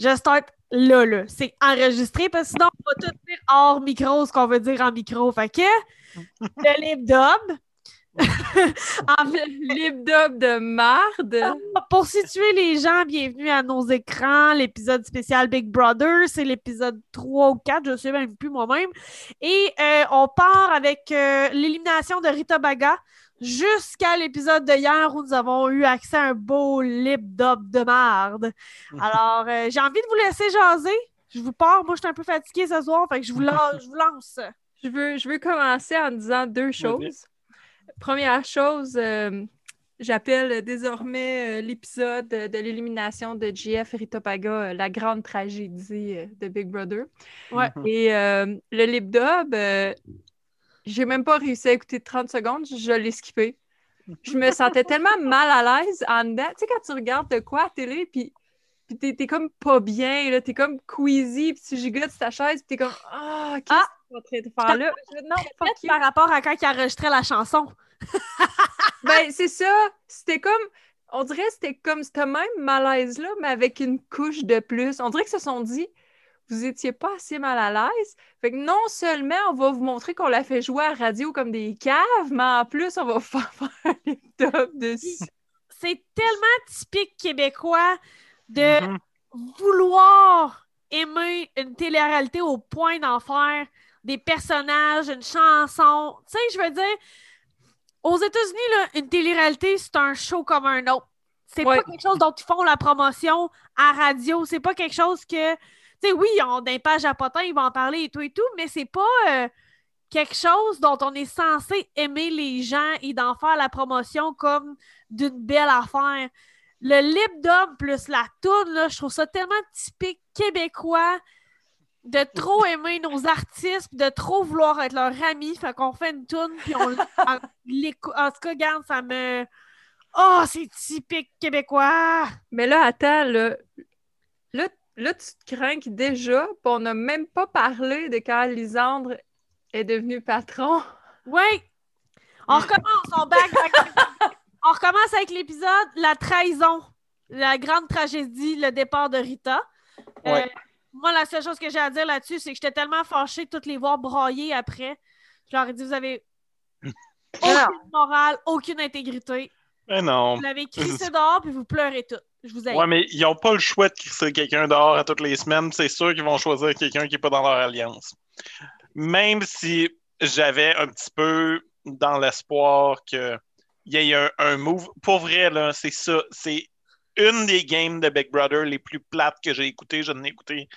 Je start là, là. C'est enregistré parce que sinon, on va tout dire hors micro ce qu'on veut dire en micro. Fait que le lip dub. en lip dub de marde. Pour situer les gens, bienvenue à nos écrans. L'épisode spécial Big Brother, c'est l'épisode 3 ou 4, je ne sais même plus moi-même. Et euh, on part avec euh, l'élimination de Rita Baga jusqu'à l'épisode de hier où nous avons eu accès à un beau lip dub de marde. Alors, euh, j'ai envie de vous laisser jaser. Je vous pars. Moi, je suis un peu fatiguée ce soir, fait que je vous, lance, je vous lance. Je veux, je veux commencer en disant deux choses. Première chose, euh, j'appelle désormais euh, l'épisode de l'élimination de GF Ritopaga la grande tragédie de Big Brother. Ouais. Et le lip dub, j'ai même pas réussi à écouter 30 secondes, je l'ai skippé. Je me sentais tellement mal à l'aise en dedans. Tu sais, quand tu regardes de quoi à la télé, puis, puis t'es, t'es comme pas bien, là, t'es comme queasy, puis tu gigotes ta chaise, puis t'es comme Ah, qu'est-ce ah! que tu es en train de faire là? Non, fuck par rapport à quand il enregistrait la chanson. ben, c'est ça. C'était comme. On dirait que c'était comme ce même malaise-là, mais avec une couche de plus. On dirait qu'ils se sont dit vous étiez pas assez mal à l'aise. Fait que non seulement on va vous montrer qu'on l'a fait jouer à radio comme des caves, mais en plus, on va faire, faire les top dessus. C'est tellement typique québécois de mm-hmm. vouloir aimer une télé-réalité au point d'en faire des personnages, une chanson. Tu sais, je veux dire, aux États-Unis, une télé-réalité, c'est un show comme un autre. C'est pas quelque chose dont ils font la promotion à radio. C'est pas quelque chose que sais, oui, ils ont des pages à potins, ils vont en parler et tout et tout, mais c'est pas euh, quelque chose dont on est censé aimer les gens et d'en faire la promotion comme d'une belle affaire. Le lip dub plus la toune, là, je trouve ça tellement typique québécois de trop aimer nos artistes, de trop vouloir être leur ami. Fait qu'on fait une toune, puis on l'écoute. En tout cas, regarde, ça me. Oh, c'est typique québécois! Mais là, attends, là, là tu te crains déjà, puis on n'a même pas parlé de quand Lisandre est devenu patron. Oui! On recommence, on back, on recommence avec l'épisode La trahison, la grande tragédie, le départ de Rita. Euh, moi, la seule chose que j'ai à dire là-dessus, c'est que j'étais tellement fâchée de toutes les voir broyer après. Je leur ai dit, vous avez aucune morale, aucune intégrité. Mais non. Vous l'avez crissé dehors, puis vous pleurez tout. Je vous Ouais, mais ils n'ont pas le choix de crisser quelqu'un dehors à toutes les semaines. C'est sûr qu'ils vont choisir quelqu'un qui n'est pas dans leur alliance. Même si j'avais un petit peu dans l'espoir qu'il y ait un, move. Pour vrai, là, c'est ça. C'est une des games de Big Brother les plus plates que j'ai écoutées. Je n'ai écouté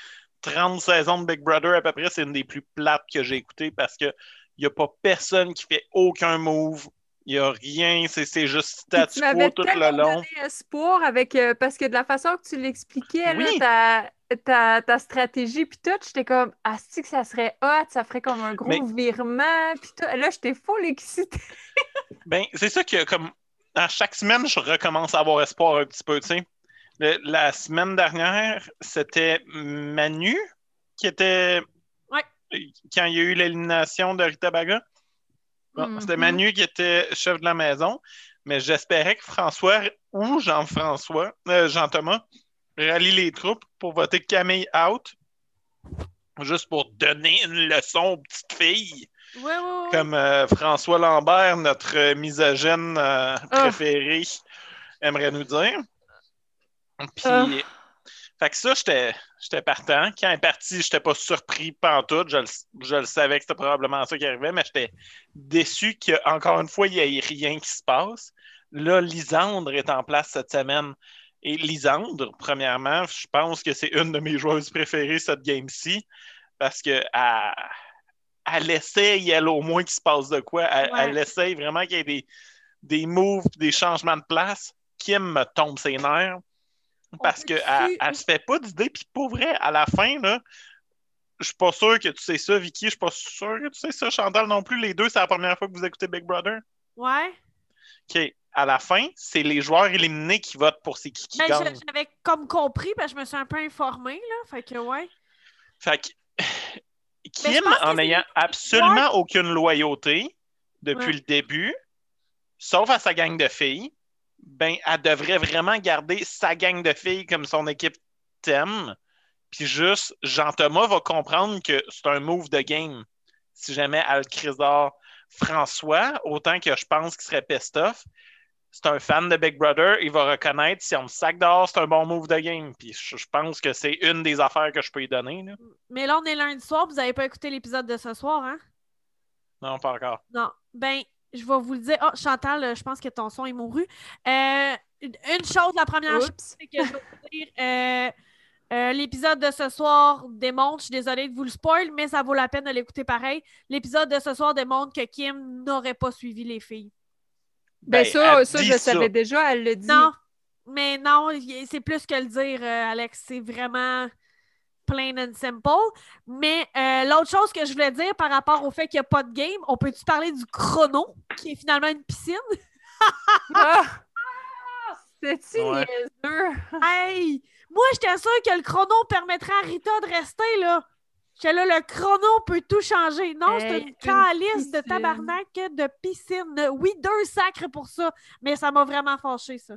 30 saisons de Big Brother à peu près. C'est une des plus plates que j'ai écoutées parce qu'il n'y a pas personne qui fait aucun move il n'y a rien, c'est juste statu quo tout le long. Donné espoir avec, euh, parce que de la façon que tu l'expliquais, ta, ta, ta, stratégie, puis tout, j'étais comme, ah, si que ça serait hot, ça ferait comme un gros virement, puis tout. Là, j'étais full excitée. ben, c'est ça que, comme, à chaque semaine, je recommence à avoir espoir un petit peu, tu sais. La semaine dernière, c'était Manu qui était. Ouais. Quand il y a eu l'élimination de Rita Baga. C'était mm-hmm. Manu qui était chef de la maison, mais j'espérais que François ou Jean-François, euh, Jean-Thomas, rallient les troupes pour voter Camille out, juste pour donner une leçon aux petites filles. Comme euh, François Lambert, notre misogyne euh, ah. préféré, aimerait nous dire. Puis, ah. Fait que ça, j'étais J'étais partant. Quand elle est partie, j'étais pas surpris pantoute. Je, je le savais que c'était probablement ça qui arrivait, mais j'étais déçu qu'encore une fois, il n'y ait rien qui se passe. Là, Lisandre est en place cette semaine. Et Lisandre, premièrement, je pense que c'est une de mes joueuses préférées cette game-ci parce qu'elle elle essaye, elle, au moins qu'il se passe de quoi. Elle, essaye vraiment qu'il y ait des, des moves, des changements de place. Kim me tombe ses nerfs parce qu'elle ne se fait pas d'idée. Puis pour vrai, à la fin, là, je suis pas sûr que tu sais ça, Vicky. Je suis pas sûr que tu sais ça, Chantal non plus. Les deux, c'est la première fois que vous écoutez Big Brother. Ouais. OK. À la fin, c'est les joueurs éliminés qui votent pour ces qui, qui ben, J'avais comme compris, parce que je me suis un peu informée, là. Fait que, ouais. Fait que. Kim, en ayant absolument aucune loyauté depuis le début, sauf à sa gang de filles, ben, elle devrait vraiment garder sa gang de filles comme son équipe t'aime. Puis juste, Jean-Thomas va comprendre que c'est un move de game. Si jamais Al-Crisor François, autant que je pense qu'il serait pissed off, c'est un fan de Big Brother, il va reconnaître si on me sac dehors, c'est un bon move de game. Puis je, pense que c'est une des affaires que je peux lui donner. Mais là, on est lundi soir, vous n'avez pas écouté l'épisode de ce soir, hein? Non, pas encore. Non. Ben, je vais vous le dire. Oh, Chantal, je pense que ton son est mouru. Euh, une chose, la première chose, c'est que je vais vous dire. Euh, euh, l'épisode de ce soir démontre, je suis désolée de vous le spoil, mais ça vaut la peine de l'écouter pareil. L'épisode de ce soir démontre que Kim n'aurait pas suivi les filles. Ben, ben ça, ça je savais déjà, elle le dit. Non, mais non, c'est plus que le dire, euh, Alex. C'est vraiment plain and simple. Mais euh, l'autre chose que je voulais dire par rapport au fait qu'il n'y a pas de game, on peut-tu parler du chrono, qui est finalement une piscine? ah! C'est-tu Hey! Moi, j'étais sûre que le chrono permettrait à Rita de rester, là. J'étais là, le chrono peut tout changer. Non, c'est une, calice de tabarnak de piscine. Oui, deux sacres pour ça, mais ça m'a vraiment fâché, ça.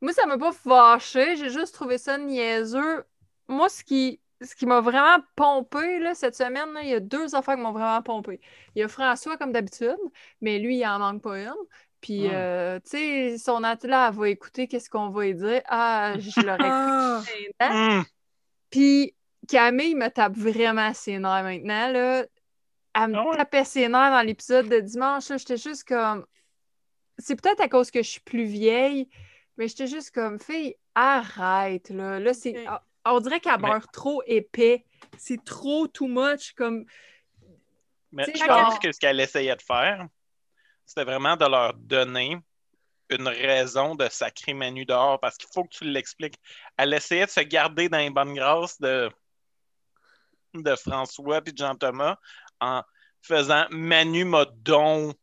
Moi, ça m'a pas fâché. J'ai juste trouvé ça niaiseux. Moi, ce qui, ce qui m'a vraiment pompé là, cette semaine, il y a deux affaires qui m'ont vraiment pompé. Il y a François, comme d'habitude, mais lui, il en manque pas une. Puis, euh, tu sais, son elle va écouter qu'est-ce qu'on va lui dire. Ah, je l'aurais écouté. Hmm. Puis, Camille me tape vraiment ses nerfs maintenant. Là. Elle me ah tapait ses nerfs dans l'épisode de dimanche. J'étais juste comme. C'est peut-être à cause que je suis plus vieille, mais j'étais juste comme, fille, arrête. Là, là c'est. On dirait qu'elle meurt trop épais. C'est trop too much. Comme. Mais je pense que ce qu'elle essayait de faire, c'était vraiment de leur donner une raison de sacrer Manu dehors parce qu'il faut que tu l'expliques. Elle essayait de se garder dans les bonnes grâces de, de François et de Jean-Thomas en faisant Manu m'a don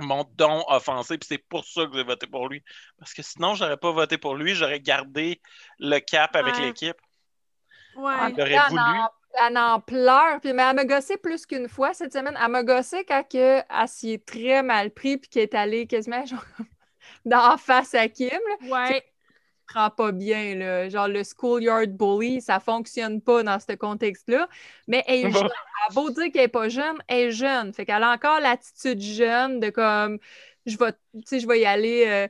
mon don offensé, puis c'est pour ça que j'ai voté pour lui. Parce que sinon, j'aurais pas voté pour lui, j'aurais gardé le cap avec l'équipe. Ouais. J'aurais voulu elle en pleure. Puis, mais elle m'a gossé plus qu'une fois cette semaine. Elle m'a gossé quand elle s'y est très mal pris puis qu'elle est allée quasiment genre, d'en face à Kim. Ouais. Prend pas bien. Là. Genre, le schoolyard bully, ça fonctionne pas dans ce contexte-là. Mais elle est jeune. Elle a beau dire qu'elle est pas jeune, elle est jeune. Fait qu'elle a encore l'attitude jeune de comme, je vais, je vais y aller... Euh,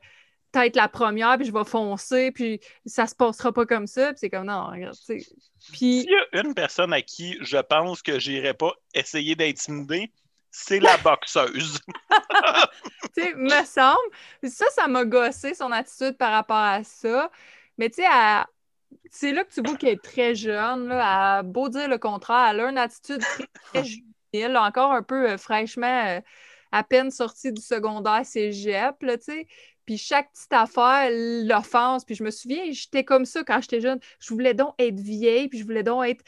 peut-être la première, puis je vais foncer, puis ça se passera pas comme ça. Puis c'est comme, non, regarde, tu sais. Puis... S'il y a une personne à qui je pense que j'irai pas essayer d'intimider, c'est la boxeuse. tu sais, me semble. Ça, ça m'a gossé, son attitude par rapport à ça. Mais tu sais, c'est là que tu vois qu'elle est très jeune. Là, à beau dire le contraire, elle a une attitude très, très juvénile, encore un peu euh, fraîchement, euh, à peine sortie du secondaire cégep, tu sais. Puis chaque petite affaire l'offense. Puis je me souviens, j'étais comme ça quand j'étais jeune. Je voulais donc être vieille, puis je voulais donc être,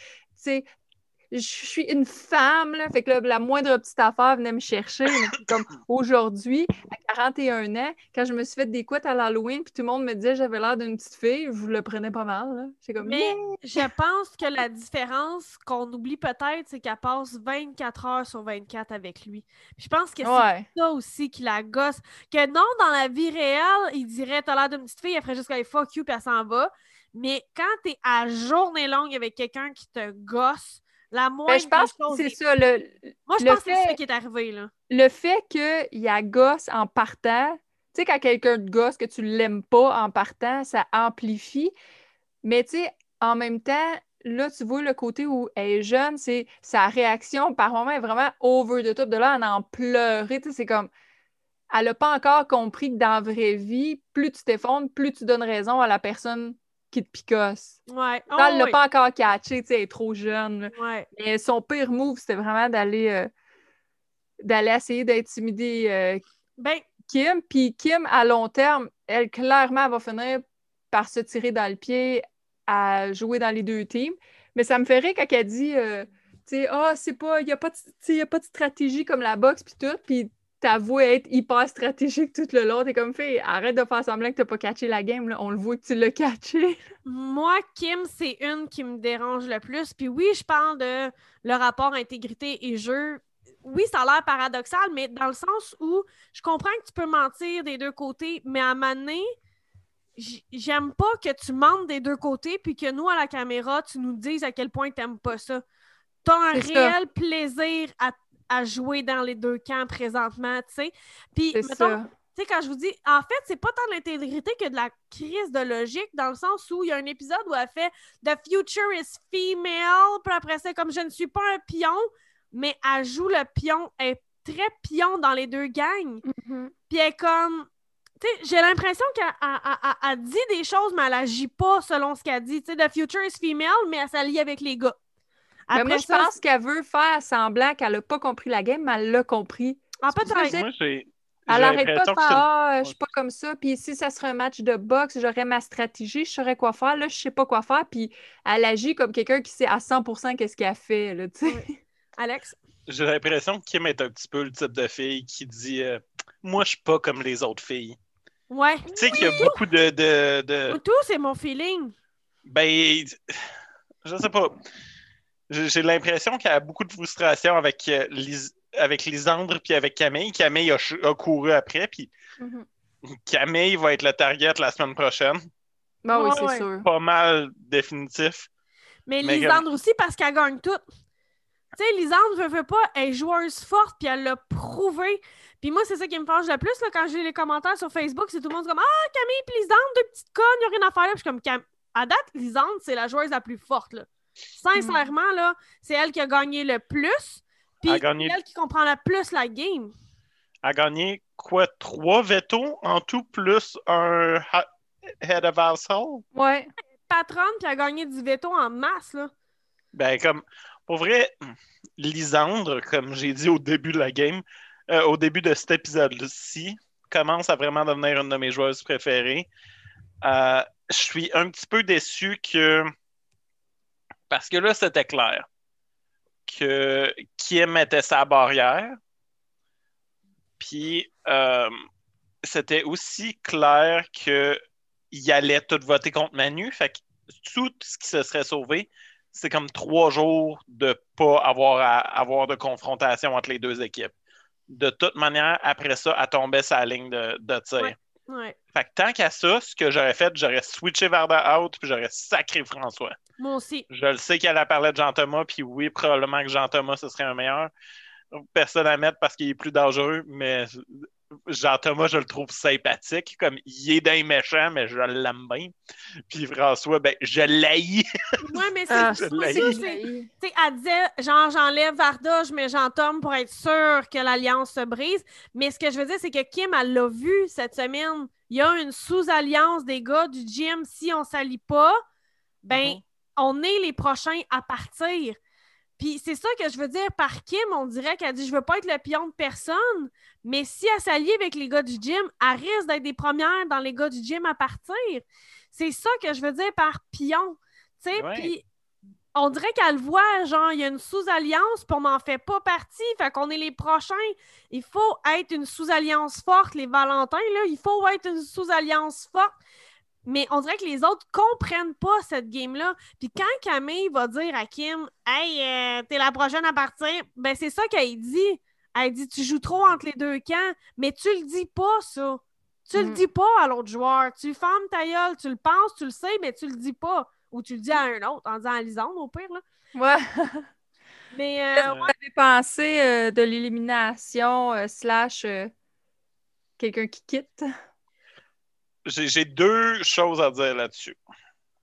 je suis une femme, là, fait que la moindre petite affaire venait me chercher. comme aujourd'hui, à 41 ans, quand je me suis fait des couettes à l'Halloween, puis tout le monde me disait que j'avais l'air d'une petite fille, je le prenais pas mal. Comme, Mais je pense que la différence qu'on oublie peut-être, c'est qu'elle passe 24 heures sur 24 avec lui. je pense que c'est ça aussi qui la gosse. Que non, dans la vie réelle, il dirait T'as l'air d'une petite fille, elle ferait juste comme fuck you, puis elle s'en va. Mais quand t'es à journée longue avec quelqu'un qui te gosse, la ben, je pense que c'est ça. Le, Moi, je pense que c'est ça qui est arrivé. Là. Le fait qu'il y a gosse en partant, tu sais, quand quelqu'un de gosse que tu l'aimes pas en partant, ça amplifie. Mais tu sais, en même temps, là, tu vois le côté où elle est jeune, c'est sa réaction par moment est vraiment over the top. De là, elle en pleurer. Tu sais, c'est comme. Elle n'a pas encore compris que dans la vraie vie, plus tu t'effondres, plus tu donnes raison à la personne qui te picosse. Ouais. elle l'a oh, pas encore catché, tu sais, elle est trop jeune. Mais son pire move, c'était vraiment d'aller euh, d'aller essayer d'intimider euh, ben... Kim. Puis Kim, à long terme, elle clairement va finir par se tirer dans le pied à jouer dans les deux teams. Mais ça me ferait quand elle dit, euh, tu sais, ah, c'est pas, il n'y a, pas de, a pas de stratégie comme la boxe, puis tout. Puis t'avoues être hyper stratégique tout le long. T'es comme fait, arrête de faire semblant que t'as pas catché la game. Là. On le voit que tu l'as catché. Moi, Kim, c'est une qui me dérange le plus. Puis oui, je parle de le rapport intégrité et jeu. Oui, ça a l'air paradoxal, mais dans le sens où je comprends que tu peux mentir des deux côtés, mais à un moment j'aime pas que tu mentes des deux côtés, puis que nous, à la caméra, tu nous dises à quel point t'aimes pas ça. T'as un réel plaisir à, jouer dans les deux camps présentement, tu sais. Puis, mettons, tu sais, quand je vous dis, en fait, c'est pas tant de l'intégrité que de la crise de logique, dans le sens où il y a un épisode où elle fait The future is female, puis après c'est comme je ne suis pas un pion, mais elle joue le pion, elle est très pion dans les deux gangs. Mm-hmm. Puis elle est comme. Tu sais, j'ai l'impression qu'elle dit des choses, mais elle agit pas selon ce qu'elle dit. Tu sais, The future is female, mais elle s'allie avec les gars. Après moi, je pense qu'elle veut faire semblant qu'elle a pas compris la game, mais elle l'a compris. En fait, moi, j'ai elle n'arrête pas de faire Ah, je suis pas comme ça. Puis si ça serait un match de boxe, j'aurais ma stratégie, je saurais quoi faire. Là, je sais pas quoi faire. Puis elle agit comme quelqu'un qui sait à 100 qu'est-ce qu'elle fait. Là, Alex? J'ai l'impression que Kim est un petit peu le type de fille qui dit euh, Moi, je suis pas comme les autres filles. Ouais. Tu sais qu'il y a beaucoup de. de, de... Tout, c'est mon feeling. Ben, je sais pas. J'ai l'impression qu'elle a beaucoup de frustration avec euh, avec Lisandre puis avec Camille. Camille a, couru après, puis mm-hmm. Camille va être le target la semaine prochaine. Ben oui, c'est sûr. Pas mal définitif. Mais, Lisandre aussi, parce qu'elle gagne tout. Tu sais, Lisandre veut, veut pas, elle est joueuse forte, puis elle l'a prouvé. Puis moi, c'est ça qui me fâche le plus là, quand j'ai les commentaires sur Facebook, c'est tout le monde comme Ah, Camille puis Lisandre, deux petites connes, il n'y a rien à faire là. Puis je suis comme À date, Lisandre, c'est la joueuse la plus forte. Là. Sincèrement, là, c'est elle qui a gagné le plus. Puis gagné... elle qui comprend le plus la game. A gagné quoi, trois veto en tout, plus un head of household? Ouais. Patronne, qui a gagné du veto en masse, là. Ben, comme, pour vrai, Lisandre, comme j'ai dit au début de la game, euh, au début de cet épisode-ci, commence à vraiment devenir une de mes joueuses préférées. Euh, je suis un petit peu déçu que. Parce que là, c'était clair que Kim mettait sa barrière. Puis euh, c'était aussi clair qu'il allait tout voter contre Manu. Fait que tout ce qui se serait sauvé, c'est comme trois jours de pas avoir avoir de confrontation entre les deux équipes. De toute manière, après ça, elle tombait sa ligne de tir. Fait que tant qu'à ça, ce que j'aurais fait, j'aurais switché vers The Out puis j'aurais sacré François. Moi aussi. Je le sais qu'elle a parlé de Jean-Thomas, puis oui, probablement que Jean-Thomas, ce serait un meilleur personne à mettre parce qu'il est plus dangereux, mais Jean-Thomas, je le trouve sympathique. Comme il est d'un méchant, mais je l'aime bien. Puis François, ben, je l'haïs. Oui, mais c'est ah, ça. Elle disait, genre, j'enlève Varda, je mets Jean-Thomas pour être sûr que l'alliance se brise. Mais ce que je veux dire, c'est que Kim, elle l'a vu cette semaine. Il y a une sous-alliance des gars du gym. Si on ne s'allie pas, ben, mm-hmm. on est les prochains à partir. Puis c'est ça que je veux dire par Kim, on dirait qu'elle dit je veux pas être le pion de personne, mais si elle s'allie avec les gars du gym, elle risque d'être des premières dans les gars du gym à partir. C'est ça que je veux dire par pion. Tu sais, puis on dirait qu'elle voit, genre, il y a une sous-alliance, puis on n'en fait pas partie, fait qu'on est les prochains. Il faut être une sous-alliance forte, les Valentins, là, il faut être une sous-alliance forte mais on dirait que les autres comprennent pas cette game-là. Puis quand Camille va dire à Kim Hey, euh, t'es la prochaine à partir, ben c'est ça qu'elle dit. Elle dit Tu joues trop entre les deux camps, mais tu le dis pas, ça. Tu le mm. dis pas à l'autre joueur. Tu fermes ta gueule, tu le penses, tu le sais, mais tu le dis pas. Ou tu le dis à un autre, en disant à Lisande, au pire. Là. Ouais. mais. Euh, vous avez pensé euh, de l'élimination slash quelqu'un qui quitte? j'ai deux choses à dire là-dessus.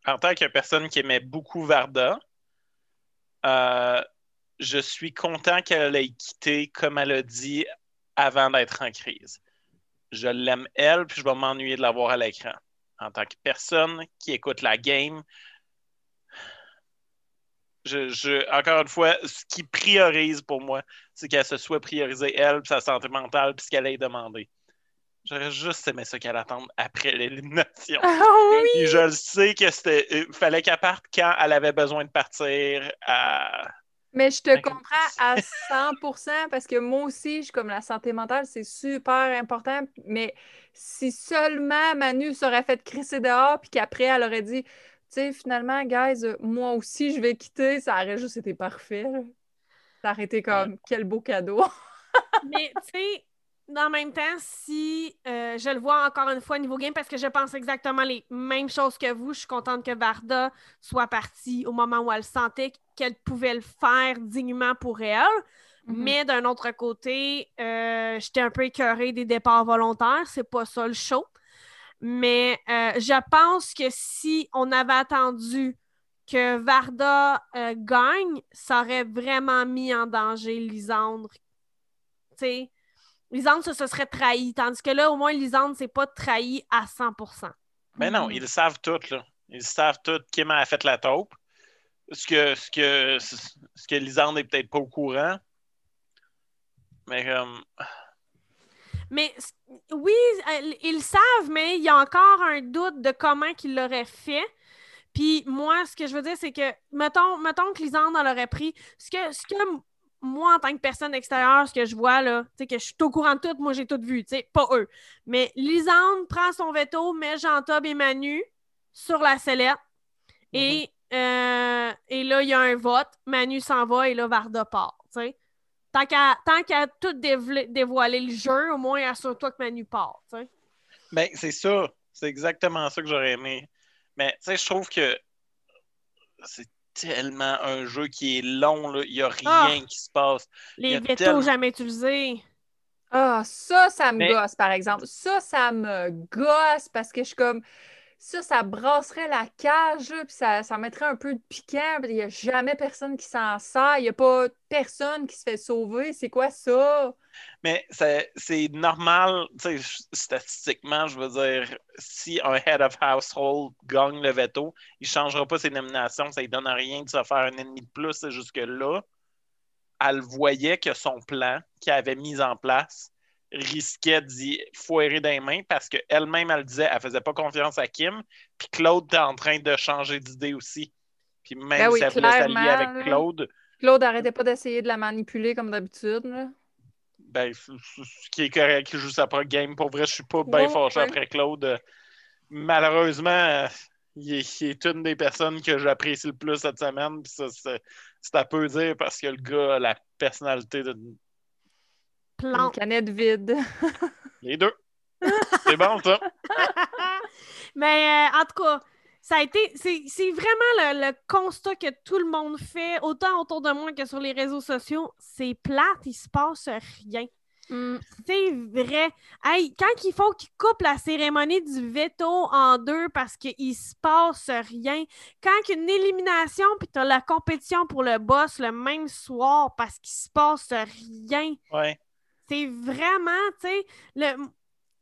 En tant que personne qui aimait beaucoup Varda, euh, je suis content qu'elle ait quitté, comme elle a dit, avant d'être en crise. Je l'aime elle, puis je vais m'ennuyer de la voir à l'écran. En tant que personne qui écoute la game, je, encore une fois, ce qui priorise pour moi, c'est qu'elle se soit priorisée elle, puis sa santé mentale, puis ce qu'elle ait demandé. J'aurais juste aimé ça qu'elle attende après l'élimination. Ah oui! je le sais que c'était. Euh, fallait qu'elle parte quand elle avait besoin de partir. Mais je te comprends à 100% parce que moi aussi, je comme la santé mentale, c'est super important. Mais si seulement Manu serait fait crisser dehors, puis qu'après, elle aurait dit, tu sais, finalement, guys, moi aussi, je vais quitter, ça aurait juste été parfait. Ça aurait été comme, quel beau cadeau. mais, tu sais, en même temps, si euh, je le vois encore une fois niveau game, parce que je pense exactement les mêmes choses que vous, je suis contente que Varda soit partie au moment où elle sentait qu'elle pouvait le faire dignement pour elle. Mhm. Mais d'un autre côté, euh, j'étais un peu écœurée des départs volontaires. C'est pas ça le show. Mais euh, je pense que si on avait attendu que Varda euh, gagne, ça aurait vraiment mis en danger Lisandre. Tu sais, Lisandre se, se serait trahi. Tandis que là, au moins, Lisandre s'est pas trahi à 100%. Mais non, Mhm. ils le savent tout, là. Ils savent tout. Kim a fait la taupe. Ce que, ce que, ce que Lisande n'est peut-être pas au courant. Mais comme. Mais oui, ils savent, mais il y a encore un doute de comment qu'ils l'auraient fait. Puis moi, ce que je veux dire, c'est que, mettons, mettons que Lisande en aurait pris. Ce que, ce que moi, en tant que personne extérieure, ce que je vois, là, tu sais, que je suis au courant de tout, moi, j'ai tout vu, tu sais, pas eux. Mais Lisande prend son veto, met Jean-Tob et Manu sur la sellette. Et, euh, et là, il y a un vote. Manu s'en va et là, Varda part. Tant qu'à tant qu'à tout dévoiler le jeu, au moins assure-toi que Manu part. Ben, c'est ça. C'est exactement ça que j'aurais aimé. Mais, tu sais, je trouve que c'est tellement un jeu qui est long, là. Il n'y a rien Ah! qui se passe. Les vétos tellement- jamais utilisés. Ah, ça, ça me Mais- gosse, par exemple. Ça, ça me gosse parce que je suis comme. Ça, ça brasserait la cage, puis ça, mettrait un peu de piquant. Il n'y a jamais personne qui s'en sert. Il n'y a pas personne qui se fait sauver. C'est quoi ça? Mais c'est normal, statistiquement, je veux dire, si un head of household gagne le veto, il ne changera pas ses nominations, ça ne donne rien de se faire un ennemi de plus jusque-là. Elle voyait que son plan qu'il avait mis en place risquait d'y foirer des mains parce qu'elle-même, elle disait elle faisait pas confiance à Kim, puis Claude était en train de changer d'idée aussi. Puis même Ben oui, si elle voulait s'allier clairement, avec. Claude, Claude, arrêtez pas d'essayer de la manipuler comme d'habitude. là. Ben, ce qui est correct, il joue sa propre game. Pour vrai, je suis pas bien Ouais, fâché ouais. après Claude. Malheureusement, il est, il est une des personnes que j'apprécie le plus cette semaine. Puis ça, c'est à peu dire parce que le gars a la personnalité Une Plante. canette vide. les deux. C'est bon, ça. Mais euh, en tout cas, ça a été. C'est c'est vraiment le, le constat que tout le monde fait, autant autour de moi que sur les réseaux sociaux. C'est plate, il se passe rien. Hmm. C'est vrai. Hey, quand il faut qu'ils coupent la cérémonie du veto en deux parce qu'il se passe rien, quand une élimination puis t'as la compétition pour le boss le même soir parce qu'il se passe rien, Ouais. C'est vraiment, tu sais, le...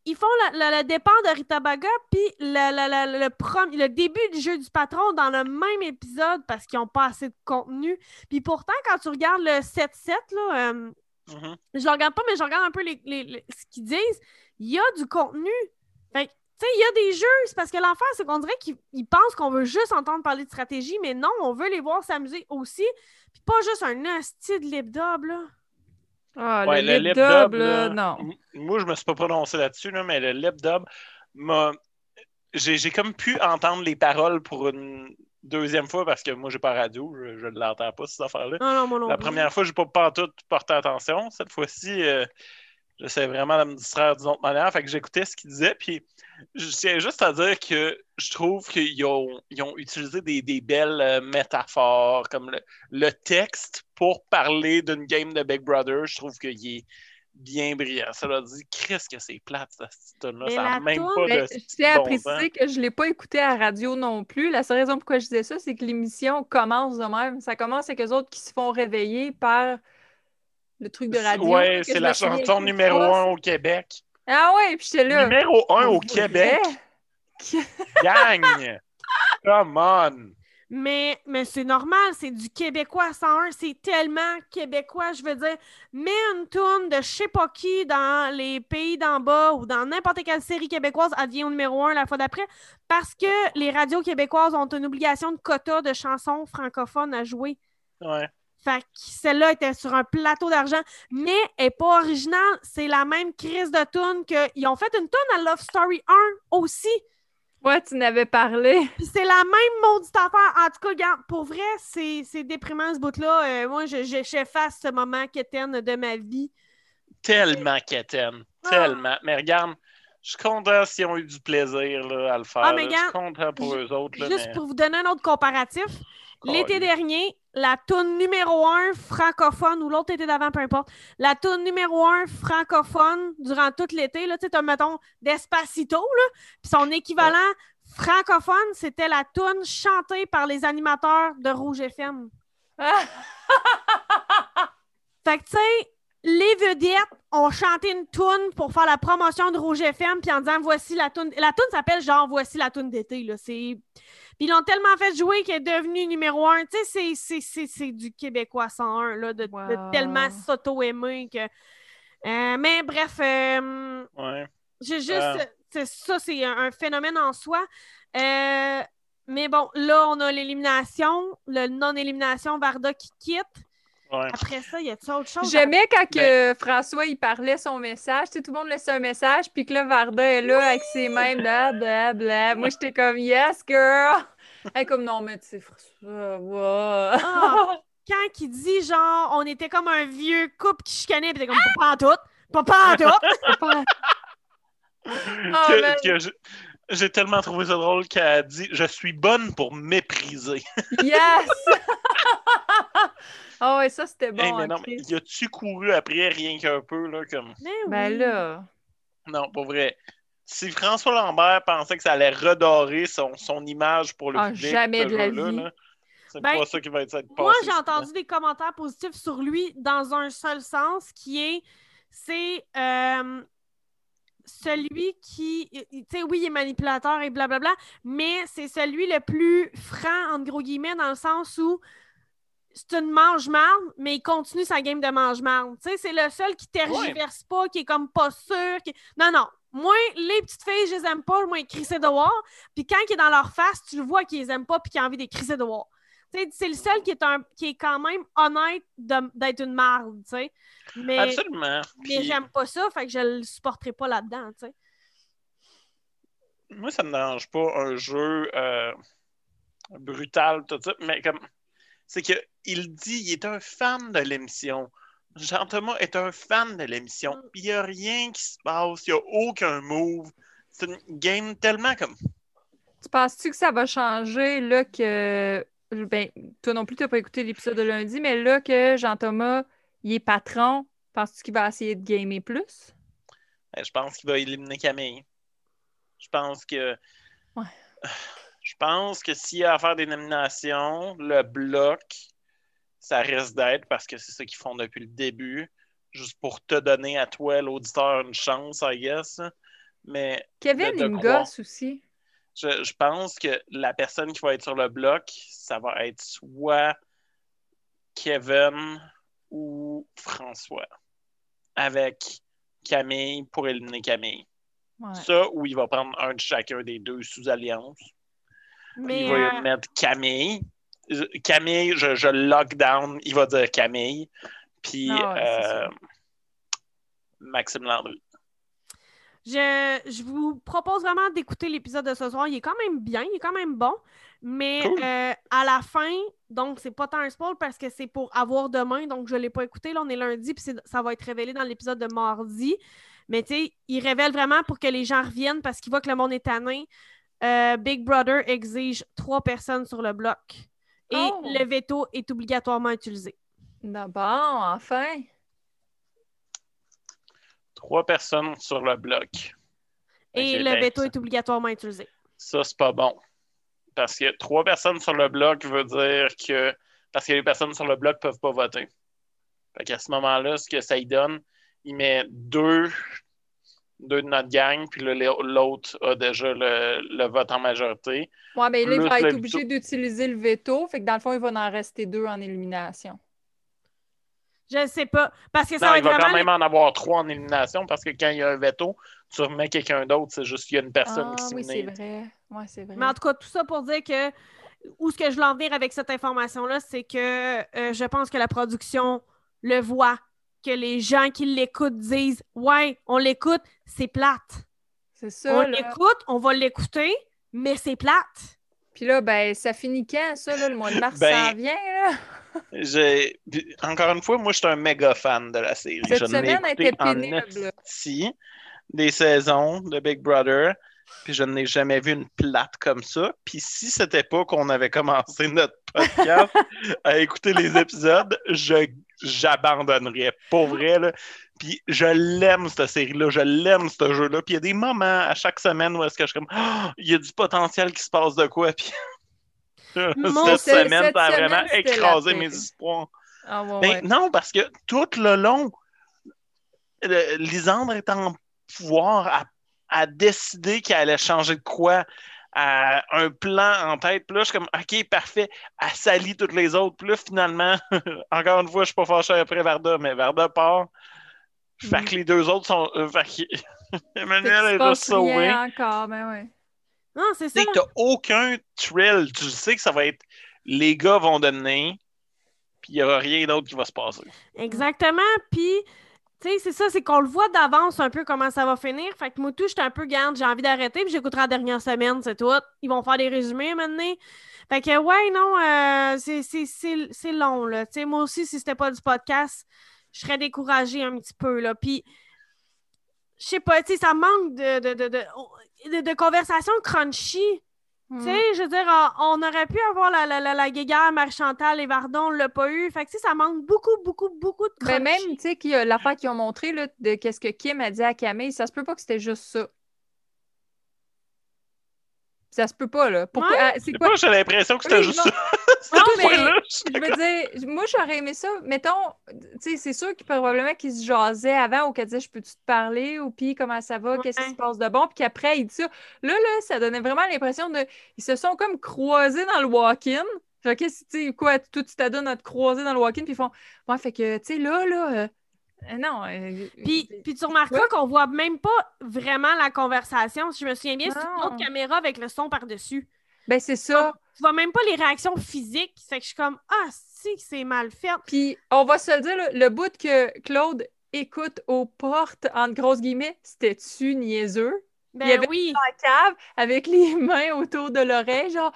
ils font le, le- le départ de Rita Baga puis le, le- le- le prom- le début du jeu du patron dans le même épisode parce qu'ils n'ont pas assez de contenu. Puis pourtant, quand tu regardes le 7-7, là, euh, Mhm. je le regarde pas, mais je regarde un peu les, les- les- ce qu'ils disent. Il y a du contenu. Fait que, tu sais, il y a des jeux. C'est parce que l'affaire, c'est qu'on dirait qu'ils ils pensent qu'on veut juste entendre parler de stratégie, mais non, on veut les voir s'amuser aussi. Puis pas juste un hostie de lip là. Ah, Ouais, le, lip dub, là, non. Moi, je me suis pas prononcé là-dessus, là, mais le lip dub m'a. J'ai j'ai comme pu entendre les paroles pour une deuxième fois parce que moi, j'ai pas radio, je, ne l'entends pas, cette affaire-là. Non, non, moi non La première fois, je n'ai pas partout porté attention. Cette fois-ci, euh, j'essaie vraiment de me distraire d'une autre manière. Fait que j'écoutais ce qu'il disait. Puis je tiens juste à dire que je trouve qu'ils ont, ils ont utilisé des, des belles euh, métaphores, comme le, le texte pour parler d'une game de Big Brother. Je trouve qu'il est bien brillant. Ça leur dit, Chris, que c'est plate, cette tune-là. Ça n'a même pas de je tiens à préciser que je ne l'ai pas écouté à la radio non plus. La seule raison pourquoi je disais ça, c'est que l'émission commence de même. Ça commence avec eux autres qui se font réveiller par le truc de radio. Ouais, que c'est la chanson numéro un au Québec. Ah ouais, puis j'étais là. Numéro un au Québec? Gagne! Come on! Mais, mais c'est normal, c'est du québécois 101, c'est tellement québécois, je veux dire. Mets une toune de je sais pas qui dans les pays d'en bas ou dans n'importe quelle série québécoise, elle vient au numéro un la fois d'après, parce que les radios québécoises ont une obligation de quota de chansons francophones à jouer. Ouais. Fait que celle-là était sur un plateau d'argent, mais elle n'est pas originale. C'est la même crise de tune qu'ils ont fait une tune à Love Story 1 aussi. Ouais, tu n'avais parlé. Puis c'est la même maudite affaire. En tout cas, regarde, pour vrai, c'est c'est déprimant ce bout-là. Euh, moi, je- je- j'efface ce moment quétaine de ma vie. Tellement quétaine. Tellement. Mais regarde, je suis content s'ils ont eu du plaisir là, à le faire. Ah, mais là. Je suis content pour eux autres. là, Juste mais- pour vous donner un autre comparatif, l'été dernier, la toune numéro un francophone, ou l'autre été d'avant, peu importe, la toune numéro un francophone durant tout l'été, là, tu sais, mettons, Despacito, là, puis son équivalent francophone, c'était la toune chantée par les animateurs de Rouge FM. Fait que, tu sais, les vedettes ont chanté une toune pour faire la promotion de Rouge FM, puis en disant voici la toune. La toune s'appelle genre voici la toune d'été. Là. C'est... Puis ils l'ont tellement fait jouer qu'elle est devenue numéro un. Tu sais, c'est, c'est, c'est, c'est du Québécois 101, là, de, tellement s'auto-aimer que. Euh, mais bref, euh, Ouais. j'ai juste. C'est- ça, c'est un, un phénomène en soi. Euh, mais bon, là, on a l'élimination, le non-élimination, Varda qui quitte. Ouais. Après ça, y a-t-il autre chose? J'aimais quand Ben- que François il parlait son message, tu sais, tout le monde laissait un message, puis que là, Varda est là avec ses mains, bla bla bla. Moi, j'étais comme yes, girl! Elle est comme non, mais tu sais, François, wow. Ah, quand il dit genre on était comme un vieux couple qui chicanait pis t'es comme pas en tout, pas en tout. J'ai tellement trouvé ça drôle qu'elle a dit Je suis bonne pour mépriser. Yes! oh, ouais, ça, c'était bon. Hey, mais non, mais y a-tu couru après rien qu'un peu, là, comme? Mais oui. Ben là. Non, pas vrai. Si François Lambert pensait que ça allait redorer son, son image pour le Ah, public, jamais de la vie. là, c'est Ben, pas ça qui va être, être Moi, j'ai entendu des commentaires positifs sur lui dans un seul sens qui est c'est euh, celui qui tu sais oui, il est manipulateur et blablabla, mais c'est celui le plus franc entre gros guillemets dans le sens où c'est une mange-marde, mais il continue sa game de mange-marde. C'est le seul qui tergiverse pas, qui est comme pas sûr. Qui... Non, non. Moi, les petites filles, je les aime pas, moi, ils crissent dehors. Puis quand ils est dans leur face, tu le vois qu'ils les aiment pas puis qu'ils ont envie de les crisser dehors. C'est le seul qui est, un, qui est quand même honnête d'être une marde, tu sais. Mais, Absolument. mais j'aime pas ça, fait que je le supporterai pas là-dedans, tu sais. Moi, ça me dérange pas un jeu euh, brutal, tout ça, mais comme. C'est qu'il dit il est un fan de l'émission. Jean-Thomas est un fan de l'émission. Mm. Il n'y a rien qui se passe, il n'y a aucun move. C'est une game tellement comme. Tu penses-tu que ça va changer là que. Ben, toi non plus, tu n'as pas écouté l'épisode de lundi, mais là que Jean-Thomas, il est patron, penses-tu qu'il va essayer de gamer plus? Ben, je pense qu'il va éliminer Camille. Je pense que. Ouais. Je pense que s'il y a à faire des nominations, le bloc, ça risque d'être parce que c'est ça qu'ils font depuis le début, juste pour te donner à toi, l'auditeur, une chance, I guess. Mais Kevin, de me croire. gosse aussi. je, je pense que la personne qui va être sur le bloc, ça va être soit Kevin ou François. Avec Camille pour éliminer Camille. Ouais. Ça, ou il va prendre un de chacun des deux sous alliance. Mais il va euh, mettre Camille. Camille, je, je lock down, il va dire Camille. Puis euh. Maxime Landry. je, je vous propose vraiment d'écouter l'épisode de ce soir. Il est quand même bien, il est quand même bon. Mais Cool. euh, à la fin, donc c'est pas tant un spoil parce que c'est pour avoir demain, donc je l'ai pas écouté. Là, on est lundi, puis ça va être révélé dans l'épisode de mardi. Mais tu sais, il révèle vraiment pour que les gens reviennent parce qu'il voit que le monde est tanné. Euh, Big Brother exige trois personnes sur le bloc. Et Oh! le veto est obligatoirement utilisé. D'abord, enfin. Trois personnes sur le bloc. Et le ben, veto ça- est obligatoirement utilisé. Ça, c'est pas bon. Parce que trois personnes sur le bloc veut dire que. Parce que les personnes sur le bloc ne peuvent pas voter. Fait qu'à ce moment-là, ce que ça y donne, il met deux, deux de notre gang, puis là, l'autre a déjà le, le vote en majorité. Ouais, mais là, il va être obligé d'utiliser le veto. Fait que dans le fond, il va en rester deux en élimination. Je ne sais pas. Parce que ça Non, va il va vraiment. quand même en avoir trois en élimination parce que quand il y a un veto, tu remets quelqu'un d'autre. C'est juste qu'il y a une personne Ah qui oui, c'est vrai. Ouais, c'est vrai. Mais en tout cas, tout ça pour dire que où ce que je veux en venir avec cette information-là, c'est que euh, je pense que la production le voit, que les gens qui l'écoutent disent Ouais, on l'écoute, c'est plate. C'est On ça, là. l'écoute, on va l'écouter, mais c'est plate. Puis là, ben, ça finit quand, ça, là, le mois de mars Ben, s'en vient, là? Encore une fois, moi, je suis un méga fan de la série. Cette je semaine a été pénible, esti des saisons de Big Brother, puis je n'ai jamais vu une plate comme ça. Puis si c'était pas qu'on avait commencé notre podcast à écouter les épisodes, je j'abandonnerais. Pour vrai, là. Puis je l'aime, cette série-là. Je l'aime, ce jeu-là. Puis il y a des moments à chaque semaine où est-ce que je suis comme Ah, il y a du potentiel qui se passe de quoi. Puis cette semaine, ça a vraiment écrasé mes espoirs. Ah, ouais, ouais. non, parce que tout le long, Lisandre est en pouvoir à, à décider qu'elle allait changer de quoi, à un plan en tête. Puis là, je suis comme, OK, parfait. Elle salit toutes les autres. Puis là, finalement, encore une fois, je suis pas fâché après Varda, mais Varda part. Fait que les deux autres sont. euh, fait que- Emmanuel est juste sauvé. rien encore, ben ouais. Non, c'est Tu ça. t'as aucun thrill. Tu sais que ça va être. Les gars vont donner, puis il n'y aura rien d'autre qui va se passer. Exactement. Puis, tu sais, c'est ça, c'est qu'on le voit d'avance un peu comment ça va finir. Fait que moi, tout, j'étais un peu garde, j'ai envie d'arrêter, puis j'écouterai la dernière semaine, c'est tout. Ils vont faire des résumés maintenant. Fait que, ouais, non, euh, c'est- long, là. Tu moi aussi, si c'était pas du podcast, je serais découragée un petit peu, là. Puis, je sais pas, tu ça manque de, de, de, de, de- conversations crunchy. Mm. Tu sais, je veux dire, on, on aurait pu avoir la, la, la, la guéguerre Marie-Chantal et Vardon, on l'a pas eu. Fait que, ça manque beaucoup, beaucoup, beaucoup de Ben crunchy. même, tu sais, l'affaire qu'ils ont montré là, de qu'est-ce que Kim a dit à Camille, ça se peut pas que c'était juste ça. Ça se peut pas, là. Pourquoi? Ouais. ah, c'est quoi? pas, j'ai l'impression que c'était Oui, juste non. ça. Non, mais je veux dire, moi, j'aurais aimé ça. Mettons, tu sais, c'est sûr qu'ils probablement qu'ils se jasaient avant ou qu'elle disait, je peux-tu te parler? Ou puis, comment ça va? Qu'est-ce qui se passe de bon? Puis qu'après, il dit ça. Là, là, ça donnait vraiment l'impression de. Ils se sont comme croisés dans le walk-in. Fait que, tu sais, quoi, tout tu t'adonnes à te croiser dans le walk-in, puis ils font, ouais, fait que, tu sais, là, là, euh, non. euh, Puis, euh, puis tu remarqueras Ouais. qu'on voit même pas vraiment la conversation. Si je me souviens bien, c'est une autre caméra avec le son par-dessus. ben, c'est ça. Tu vois même pas les réactions physiques. Fait que je suis comme Ah, si que c'est mal fait. Puis, on va se le dire, là, le bout que Claude écoute aux portes, entre grosses guillemets, c'était-tu niaiseux? Ben y avait- oui. la cave avec les mains autour de l'oreille, genre,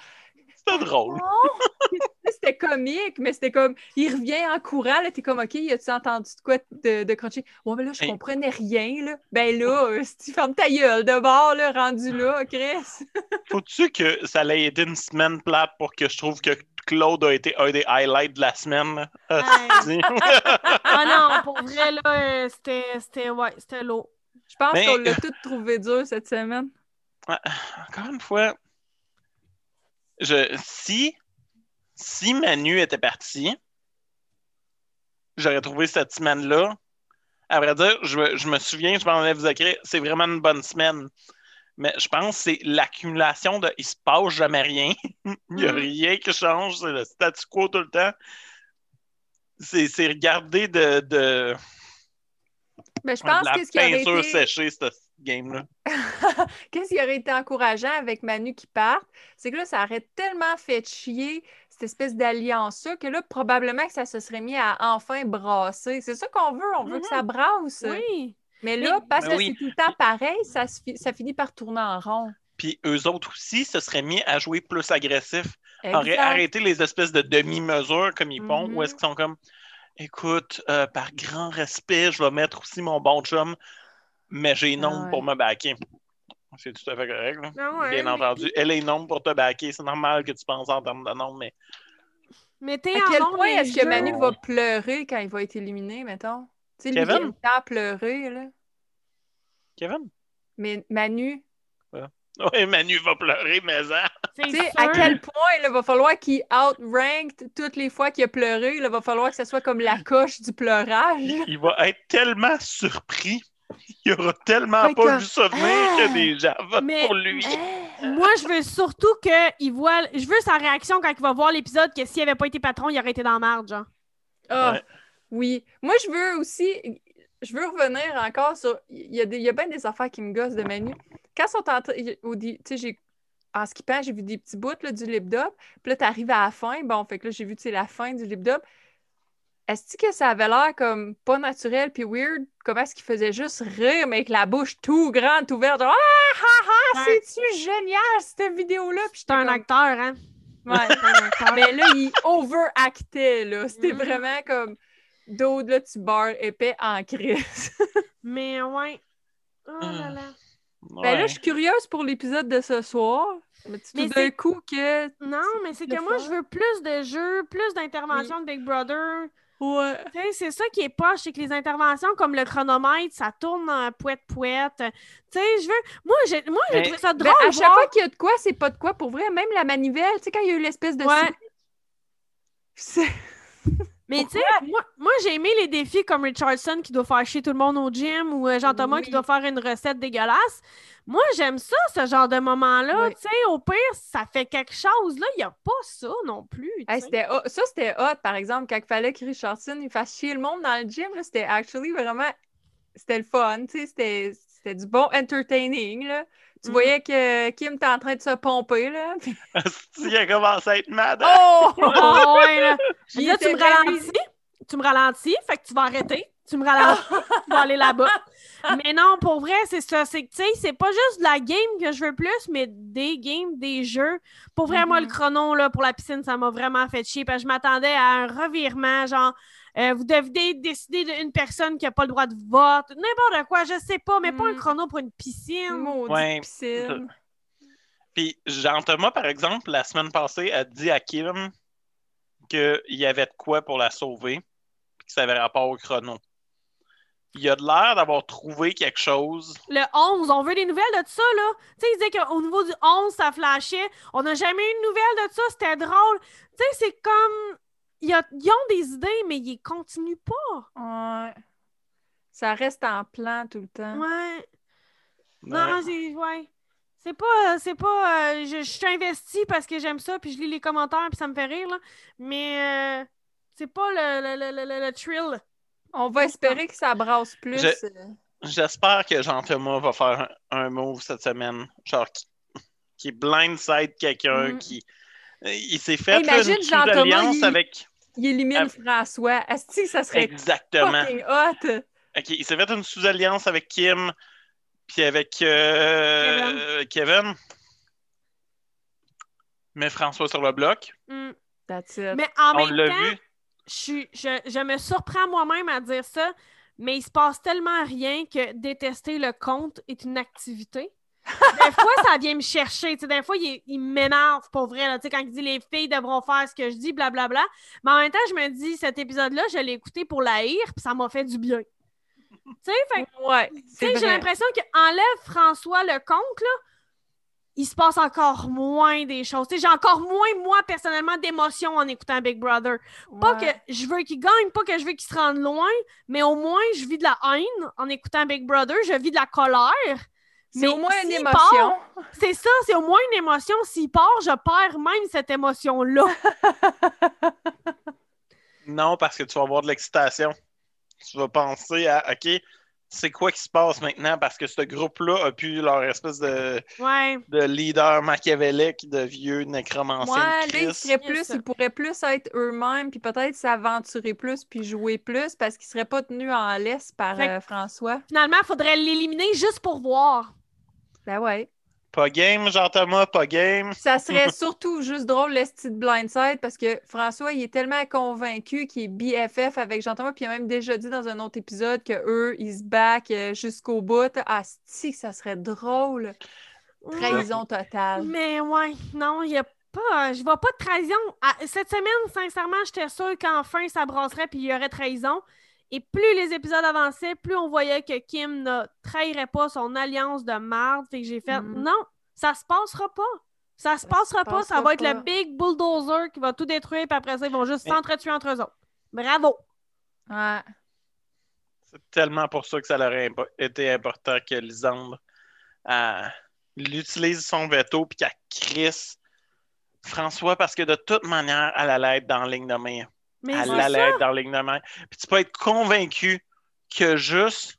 C'était drôle. non! c'était comique, mais c'était comme, il revient en courant, là, t'es comme, OK, as-tu entendu de quoi de, de crunchy? Ouais, mais là, je Hey. comprenais rien, là. Ben là, euh, si tu fermes ta gueule de bord, là, rendu là, Chris. Faut-tu que ça ait été une semaine plate pour que je trouve que Claude a été un des highlights de la semaine? Asti? Ah non, pour vrai, là, euh, c'était, c'était, ouais, c'était lourd. Je pense Mais- qu'on l'a tout trouvé dur cette semaine. Encore une fois, je, si, si Manu était parti, j'aurais trouvé cette semaine-là. À vrai dire, je, me- je me souviens, je m'en allais vous écrire, c'est vraiment une bonne semaine. Mais je pense que c'est l'accumulation de il se passe jamais rien. il n'y a Mm. rien qui change, c'est le statu quo tout le temps. C'est c'est regarder de, de, Ben, je de pense la que ce qui aurait peinture été... séchée, ce game-là. Qu'est-ce qui aurait été encourageant avec Manu qui parte, c'est que là, ça aurait tellement fait chier cette espèce d'alliance-là que là, probablement que ça se serait mis à enfin brasser. C'est ça qu'on veut, on veut que ça brasse? Oui. Mais là, Mais- parce Ben que oui. c'est tout le temps pareil, ça, se fi- ça finit par tourner en rond. Puis eux autres aussi se seraient mis à jouer plus agressif. auraient arrêté les espèces de demi-mesures comme ils font, Mhm. ou est-ce qu'ils sont comme écoute, euh, par grand respect, je vais mettre aussi mon bon chum, mais j'ai non Ah ouais. pour me backer. C'est tout à fait correct. là. Ah ouais, Bien mais- entendu. Elle est non pour te backer. C'est normal que tu penses en termes de nom, mais Mettez À quel point est-ce que. Manu va pleurer quand il va être éliminé, mettons? Tu sais, lui, il Kevin? tant pleurer, là. Kevin? Mais Manu, Oui, Manu va pleurer, mais hein. C'est tu sais, à quel point il va falloir qu'il outrank toutes les fois qu'il a pleuré, il va falloir que ce soit comme la coche du pleurage. il va être tellement surpris. Il aura tellement Ouais, pas comme, vu ça venir Ah! que des gens votent Mais- pour lui. Moi, je veux surtout qu'il voit. Je veux sa réaction quand il va voir l'épisode que s'il avait pas été patron, il aurait été dans la marge, genre. Ah, Ouais. oui. Moi, je veux aussi. Je veux revenir encore sur. Il y a, des... il y a bien des affaires qui me gossent de Manu. Quand ils sont en train. au dé- Tu sais, j'ai. En skippant, j'ai vu des petits bouts là, du lip dub. Puis là, t'arrives à la fin. Bon, fait que là, j'ai vu, tu sais, la fin du lip dub. Est-ce que ça avait l'air comme pas naturel puis weird? Comment est-ce qu'il faisait juste rire, mais avec la bouche tout grande, tout ouverte? Genre, ah, ah, ah, Ouais. c'est-tu génial, cette vidéo-là? Puis un j'étais comme- acteur, hein? Ouais. Un acteur. Mais là, il overactait, là. C'était Mhm. vraiment comme d'autres, là, tu barres épais en crise. Mais ouais. Oh là Hmm. là. Ben là, je suis curieuse pour l'épisode de ce soir. Mais tout d'un coup que. Non, mais c'est que moi, fun. je veux plus de jeux, plus d'interventions de Big Brother. Ouais. Tu sais, c'est ça qui est poche, c'est que les interventions comme le chronomètre, ça tourne en pouette-pouette. Tu sais, je veux. Moi, j'ai moi, j'ai Mais- trouvé ça Ben, drôle. à chaque voir- fois qu'il y a de quoi, c'est pas de quoi. Pour vrai, même la manivelle, tu sais, quand il y a eu l'espèce de. Ouais. Mais tu sais, moi, moi j'ai aimé les défis comme Richardson qui doit faire chier tout le monde au gym ou euh, Jean-Thomas qui doit faire une recette dégueulasse. Moi, j'aime ça, ce genre de moment-là. Oui. Tu sais, au pire, ça fait quelque chose. Là, il n'y a pas ça non plus. Hey. Ça, c'était hot, par exemple, quand il fallait que Richardson il fasse chier le monde dans le gym. C'était actually vraiment. C'était le fun. tu sais, C'était du bon entertaining. Là. Tu Mm. voyais que Kim était en train de se pomper. Là. il a commencé à être mad. Oh! Ah ouais, là. Puis là, tu me ralentis. Tu me ralentis, fait que tu vas arrêter. Tu me ralentis, tu vas aller là-bas. Mais non, pour vrai, c'est ça. C'est que, tu sais, c'est pas juste de la game que je veux plus, mais des games, des jeux. Pour vrai, moi, le Mhm. chrono, là, pour la piscine, ça m'a vraiment fait chier. Parce que je m'attendais à un revirement, genre, euh, vous devez décider d'une personne qui a pas le droit de vote. N'importe quoi, je sais pas, mais pas un Mhm. chrono pour une piscine. Maudite Ouais, piscine. Puis Jean-Thomas, par exemple, la semaine passée, a dit à Kim qu'il y avait de quoi pour la sauver, puis que ça avait rapport au chrono. Il a de l'air d'avoir trouvé quelque chose. Le 11, on veut des nouvelles de ça, là. Tu sais, il disait qu'au niveau du 11, ça flashait. On n'a jamais eu de nouvelles de ça, c'était drôle. Tu sais, c'est comme. Ils a- ils ont des idées, mais ils continuent pas. Ouais. Ça reste en plan tout le temps. Ouais. Ouais. Non, c'est. Ouais. C'est pas. C'est pas. euh, je, je suis investie parce que j'aime ça, puis je lis les commentaires, puis ça me fait rire, là. Mais. euh, c'est pas le, le, le, le- le- le thrill. On va espérer que ça brasse plus. Je- euh. J'espère que Jean-Thomas va faire un, un move cette semaine, genre qui, qui blindside quelqu'un, Mm. qui... Il s'est fait une il- avec... Il élimine. François. Est-ce que ça serait Exactement. fucking hot? Ok, il s'est fait une sous-alliance avec Kim, puis avec euh, Kevin. Mais François sur le bloc. Hmm. That's it. Mais en On même temps. vu. je, suis- je, je me surprends moi-même à dire ça, mais il se passe tellement rien que détester le compte est une activité. Des fois, ça vient me chercher. Des fois, il, il m'énerve pour vrai. Là, quand il dit les filles devront faire ce que je dis, blablabla. Mais en même temps, je me dis, cet épisode-là, je l'ai écouté pour la puis ça m'a fait du bien. Tu sais, Ouais, j'ai l'impression qu'enlève François le compte, là, il se passe encore moins des choses. J'ai encore moins, moi, personnellement, d'émotions en écoutant Big Brother. Pas que je veux qu'il gagne, pas que je veux qu'il se rende loin, mais au moins, je vis de la haine en écoutant Big Brother, je vis de la colère. C'est au moins une émotion. C'est ça, c'est au moins une émotion. S'il part, je perds même cette émotion-là. Non, parce que tu vas avoir de l'excitation. Tu vas penser à, OK, c'est quoi qui se passe maintenant? Parce que ce groupe-là a pu leur espèce de, Ouais. de leader machiavélique de vieux nécromanciens Ouais, de là, ils plus, ils pourraient plus être eux-mêmes, puis peut-être s'aventurer plus, puis jouer plus, parce qu'ils seraient pas tenus en laisse par euh, François. Finalement, il faudrait l'éliminer juste pour voir. Ben ouais. Pas game, Jean-Thomas, pas game. Ça serait surtout juste drôle, le style blindside, parce que François, il est tellement convaincu qu'il est BFF avec Jean-Thomas, puis il a même déjà dit dans un autre épisode que eux, ils se back euh, jusqu'au bout. Ah, si, ça serait drôle. Trahison totale. Mais ouais, non, il n'y a pas. Je vois pas de trahison. Ah, cette semaine, sincèrement, j'étais sûre qu'enfin ça brasserait puis il y aurait trahison. Et plus les épisodes avançaient, plus on voyait que Kim ne trahirait pas son alliance de marde. Fait que j'ai fait Mhm. non, ça se passera pas. Ça se passera se pas. Ça va être le big bulldozer qui va tout détruire, puis après ça, ils vont juste Mais- s'entretuer entre eux autres. Bravo. Ouais. C'est tellement pour ça que ça aurait impo- été important que Lisandre euh, l'utilise son veto puis qu'elle crisse François parce que de toute manière, elle allait être dans la ligne de main. Mais Elle allait ça. être dans. Puis tu peux être convaincu que juste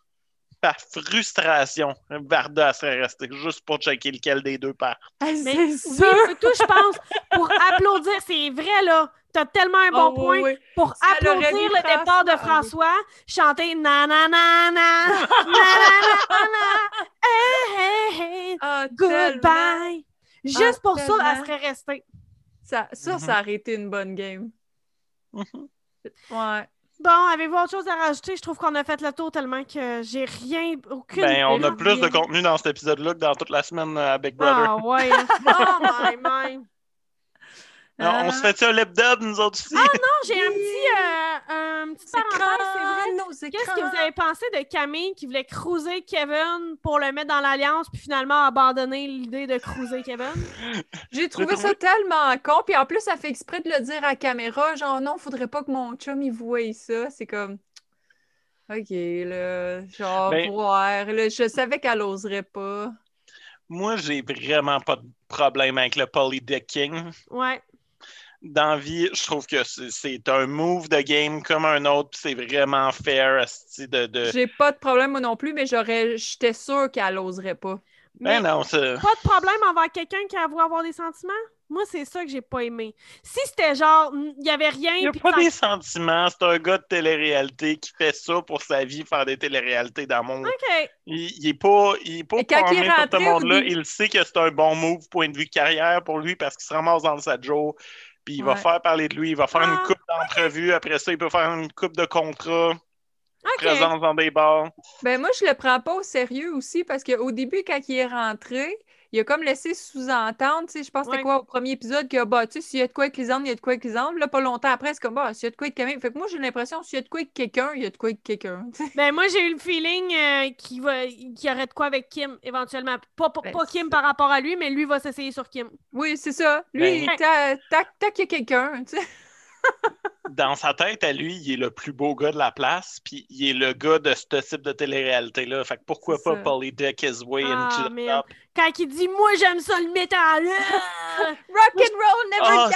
par frustration, Varda serait restée juste pour checker lequel des deux part. Ah, Mais c'est oui, ça. tout, je pense, pour applaudir, c'est vrai, là. T'as tellement un bon Oh, point. oui, oui. Pour applaudir le départ de François, chanter na na na na na na na hey, hey, hey, Ah, goodbye. Juste Ah, pour ça, tellement. elle serait restée. Ça, ça, ça aurait été une bonne game. Mhm. Ouais. Bon, avez-vous autre chose à rajouter? Je trouve qu'on a fait le tour tellement que j'ai rien, aucune. Ben, on a plus de contenu dans cet épisode-là que dans toute la semaine euh, à Big Brother. Ah ouais. hein. oh my my. Non, on se fait ça un lip dub, nous autres aussi? Non, j'ai un petit, euh, un petit parenthèse, c'est vrai. Qu'est-ce que vous avez pensé de Camille qui voulait cruiser Kevin pour le mettre dans l'alliance, puis finalement abandonner l'idée de cruiser Kevin? J'ai trouvé ça tellement con. Puis en plus, ça fait exprès de le dire à la caméra. Genre, non, faudrait pas que mon chum il voie ça. C'est comme. OK, là. Genre, Ben- voir. Là, je savais qu'elle oserait pas. Moi, j'ai vraiment pas de problème avec le polydecking. Ouais. Dans vie, je trouve que c'est- un move de game comme un autre, puis c'est vraiment fair de, de... J'ai pas de problème, moi non plus, mais j'aurais. J'étais sûre qu'elle oserait pas. Mais Ben non, pas de problème envers quelqu'un qui avoue avoir des sentiments? Moi, c'est ça que j'ai pas aimé. Si c'était genre, il y avait rien. Il n'y a pas des sentiments, c'est un gars de télé-réalité qui fait ça pour sa vie, faire des téléréalités d'amour. OK. Il, il est pas, il est pas quand il est formé pour rentré ce monde-là. Il sait que c'est un bon move point de vue carrière pour lui parce qu'il se ramasse dans le 7 jours. Puis il va faire parler de lui, il va faire Ah, une coupe d'entrevues. Après ça, il peut faire une coupe de contrats, OK. présence dans des bars. Ben moi, je le prends pas au sérieux aussi parce qu'au début, quand il est rentré, il a comme laissé sous-entendre, tu sais, je pense que c'était Ouais. quoi au premier épisode, que bah, tu sais, s'il y a de quoi avec les hommes, il y a de quoi avec les hommes. Là, pas longtemps après, c'est comme, bah, s'il y a de quoi avec Camille. Fait que moi, j'ai l'impression, s'il y a de quoi avec quelqu'un, il y a de quoi avec quelqu'un. tu sais. Ben, moi, j'ai eu le feeling euh, qu'il va... qu'il y aurait de quoi avec Kim, éventuellement. Pas, pas, Ben, pas Kim par rapport à lui, mais lui va s'essayer sur Kim. Oui, c'est ça. Lui, Ben- tac, tac, il y a quelqu'un, tu sais. Dans sa tête, à lui, il est le plus beau gars de la place, puis il est le gars de ce type de télé-réalité-là. Fait que pourquoi pas polydeck his way Ah, into the top? Quand il dit « Moi, j'aime ça le métal! Ah! Rock and roll never Ah,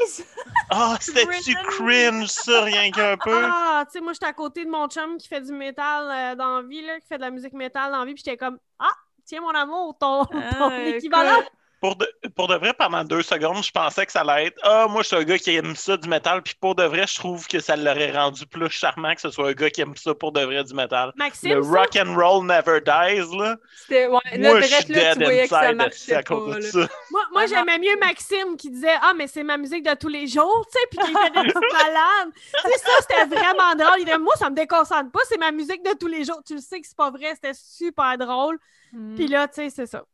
dies! Ah, c'était-tu Rhythm. cringe, ça, rien qu'un peu? Ah, tu sais, moi, j'étais à côté de mon chum qui fait du métal euh, dans la vie, là, qui fait de la musique métal dans la vie, puis j'étais comme « Ah, tiens, mon amour, ton, ton Ah, équivalent! écoute. Pour de, pour de vrai, pendant deux secondes, je pensais que ça allait être Ah, moi, je suis un gars qui aime ça du métal. Puis pour de vrai, je trouve que ça l'aurait rendu plus charmant que ce soit un gars qui aime ça pour de vrai du métal. » Maxime, Le ça? rock and roll never dies, là. C'était, ouais, là, moi, je suis dead ça à cause pas, de ça. Moi, moi j'aimais mieux Maxime qui disait Ah, mais c'est ma musique de tous les jours, tu sais, puis qui fait des petites balades. Tu sais, ça, c'était vraiment drôle. Il disait Moi, ça me déconcentre pas, c'est ma musique de tous les jours. Tu le sais que c'est pas vrai, c'était super drôle. Hmm. Puis là, tu sais, c'est ça.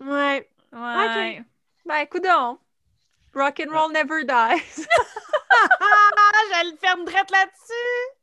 Ouais. Ouais. Ben, coudonc. Rock and roll never dies. Ah, je le ferme drette là-dessus.